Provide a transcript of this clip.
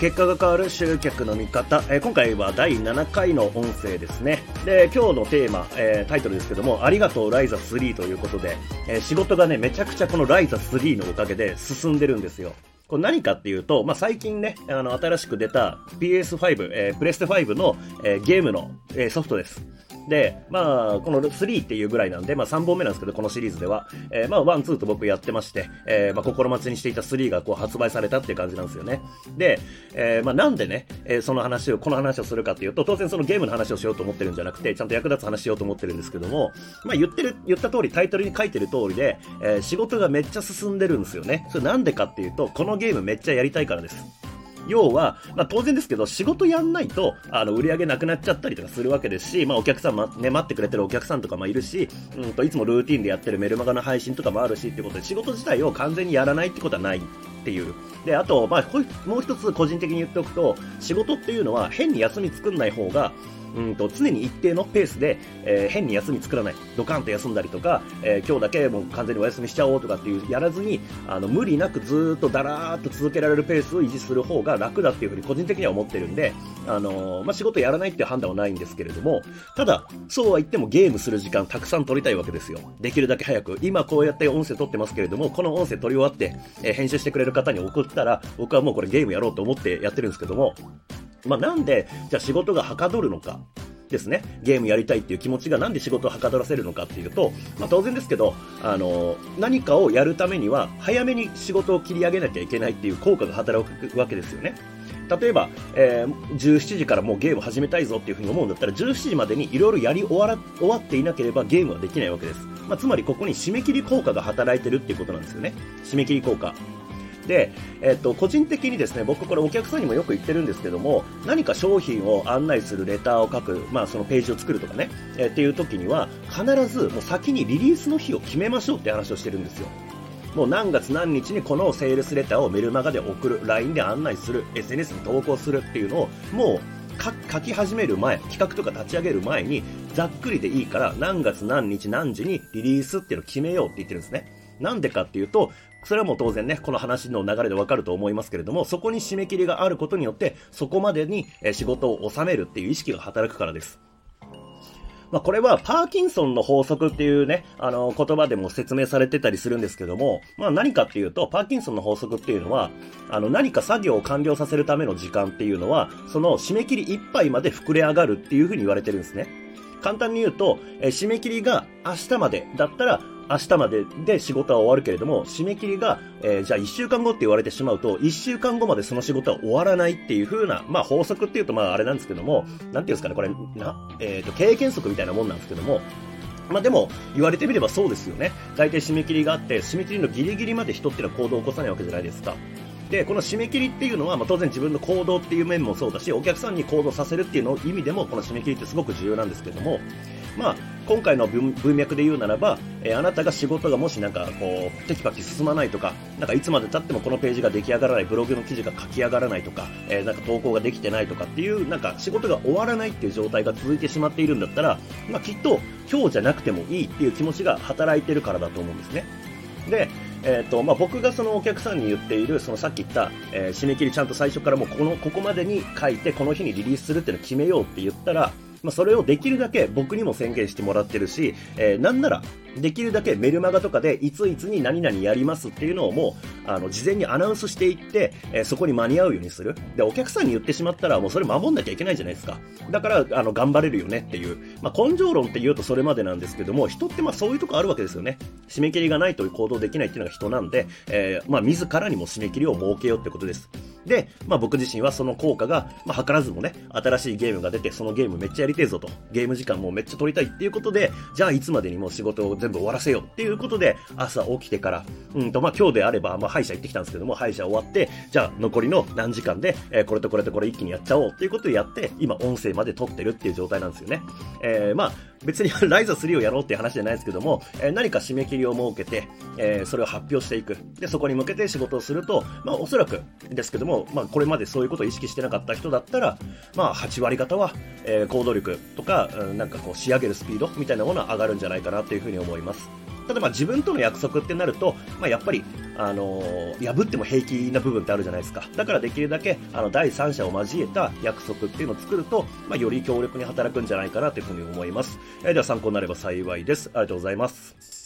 結果が変わる集客の見方、えー、今回は第7回の音声ですね。で今日のテーマ、えー、タイトルですけどもありがとうライザ3ということで、えー、仕事がねめちゃくちゃこのライザ3のおかげで進んでるんですよ。これ何かっていうと、まあ、最近ね、あの、新しく出た PS5、えー、プレステ5の、えー、ゲームの、えー、ソフトです。で、まあ、この3っていうぐらいなんで、まあ3本目なんですけど、このシリーズでは、えー、まあ1、2と僕やってまして、えー、まあ心待ちにしていた3がこう発売されたっていう感じなんですよね。で、えー、まあなんでね、えー、その話を、この話をするかっていうと、当然そのゲームの話をしようと思ってるんじゃなくて、ちゃんと役立つ話しようと思ってるんですけども、まあ言ってる、言った通り、タイトルに書いてる通りで、えー、仕事がめっちゃ進んでるんですよね。それなんでかっていうと、このゲームめっちゃやりたいからです。要は、まあ、当然ですけど、仕事やんないと、あの、売り上げなくなっちゃったりとかするわけですし、まあ、お客さん、ま、ね、待ってくれてるお客さんとかもいるし、うんと、いつもルーティンでやってるメルマガの配信とかもあるしってことで、仕事自体を完全にやらないってことはないっていう。で、あと、まあ、もう一つ個人的に言っておくと、仕事っていうのは変に休み作んない方が、うんと常に一定のペースで、えー、変に休み作らない、ドカンと休んだりとか、えー、今日だけもう完全にお休みしちゃおうとかっていうやらずに、あの無理なくずっとだらーっと続けられるペースを維持する方が楽だっていうふうに個人的には思ってるんで、あのー、まあ、仕事やらないっていう判断はないんですけれども、ただ、そうは言ってもゲームする時間たくさん取りたいわけですよ。できるだけ早く。今こうやって音声取ってますけれども、この音声取り終わって、え編集してくれる方に送ったら、僕はもうこれゲームやろうと思ってやってるんですけども、まあ、なんで、じゃあ仕事がはかどるのか。ですね、ゲームやりたいっていう気持ちがなんで仕事をはかどらせるのかっていうと、まあ、当然ですけど、あの何かをやるためには早めに仕事を切り上げなきゃいけないっていう効果が働くわけですよね。例えば、えー、17時からもうゲーム始めたいぞっていうふに思うんだったら、17時までにいろいろやり終わら終わっていなければゲームはできないわけです。まあ、つまりここに締め切り効果が働いてるっていうことなんですよね。締め切り効果。で、えっと、個人的にですね、僕これお客さんにもよく言ってるんですけども、何か商品を案内するレターを書く、まあそのページを作るとかね、えー、っていう時には、必ずもう先にリリースの日を決めましょうって話をしてるんですよ。もう何月何日にこのセールスレターをメルマガで送る、LINE で案内する、SNS に投稿するっていうのを、もう書き始める前、企画とか立ち上げる前に、ざっくりでいいから、何月何日何時にリリースっていうのを決めようって言ってるんですね。なんでかっていうと、それはもう当然ね、この話の流れでわかると思いますけれども、そこに締め切りがあることによって、そこまでに仕事を収めるっていう意識が働くからです。まあ、これはパーキンソンの法則っていうね、あの、言葉でも説明されてたりするんですけども、まあ、何かっていうと、パーキンソンの法則っていうのは、あの、何か作業を完了させるための時間っていうのは、その締め切りいっぱいまで膨れ上がるっていうふうに言われてるんですね。簡単に言うと、え締め切りが明日までだったら、明日までで仕事は終わるけれども、締め切りが、えー、じゃあ1週間後って言われてしまうと、1週間後までその仕事は終わらないっていう風な、まあ法則っていうとまああれなんですけども、なんていうんですかね、これ、な、えっ、ー、と、経験則みたいなもんなんですけども、まあでも、言われてみればそうですよね。大体締め切りがあって、締め切りのギリギリまで人っていうのは行動を起こさないわけじゃないですか。で、この締め切りっていうのは、まあ、当然自分の行動っていう面もそうだし、お客さんに行動させるっていうの意味でも、この締め切りってすごく重要なんですけども、まあ、今回の文脈で言うならば、えー、あなたが仕事がもしなんかこう、テキパキ進まないとか、なんかいつまで経ってもこのページが出来上がらない、ブログの記事が書き上がらないとか、えー、なんか投稿ができてないとかっていう、なんか仕事が終わらないっていう状態が続いてしまっているんだったら、まあ、きっと今日じゃなくてもいいっていう気持ちが働いてるからだと思うんですね。で、えーとまあ、僕がそのお客さんに言っているそのさっき言った、えー、締め切りちゃんと最初からもうこのここまでに書いてこの日にリリースするっていうのを決めようって言ったらまあ、それをできるだけ僕にも宣言してもらってるし、えー、なんなら、できるだけメルマガとかでいついつに何々やりますっていうのをもう、あの、事前にアナウンスしていって、えー、そこに間に合うようにする。で、お客さんに言ってしまったらもうそれ守んなきゃいけないじゃないですか。だから、あの、頑張れるよねっていう。まあ、根性論って言うとそれまでなんですけども、人ってまあそういうとこあるわけですよね。締め切りがないと行動できないっていうのが人なんで、えー、まあ、自らにも締め切りを設けようってことです。で、まあ、僕自身はその効果が、まあ、図らずもね、新しいゲームが出て、そのゲームめっちゃやりてえぞと、ゲーム時間もめっちゃ取りたいっていうことで、じゃあいつまでにもう仕事を全部終わらせようっていうことで、朝起きてから、うんと、まあ、今日であれば、まあ、歯医者行ってきたんですけども、歯医者終わって、じゃあ残りの何時間で、えー、これとこれとこれ一気にやっちゃおうっていうことでやって、今音声まで撮ってるっていう状態なんですよね。えー、まあ、別に ライザ3をやろうっていう話じゃないですけども、えー、何か締め切りを設けて、えー、それを発表していく。で、そこに向けて仕事をすると、まあ、おそらくですけどもも、まあ、これまでそういうことを意識してなかった人だったら、まあ、8割方は、えー、行動力とか、うん、なんかこう、仕上げるスピードみたいなものは上がるんじゃないかなというふうに思います。ただまあ自分との約束ってなると、まあ、やっぱり、あのー、破っても平気な部分ってあるじゃないですか。だからできるだけ、あの、第三者を交えた約束っていうのを作ると、まあ、より強力に働くんじゃないかなというふうに思います。えー、では参考になれば幸いです。ありがとうございます。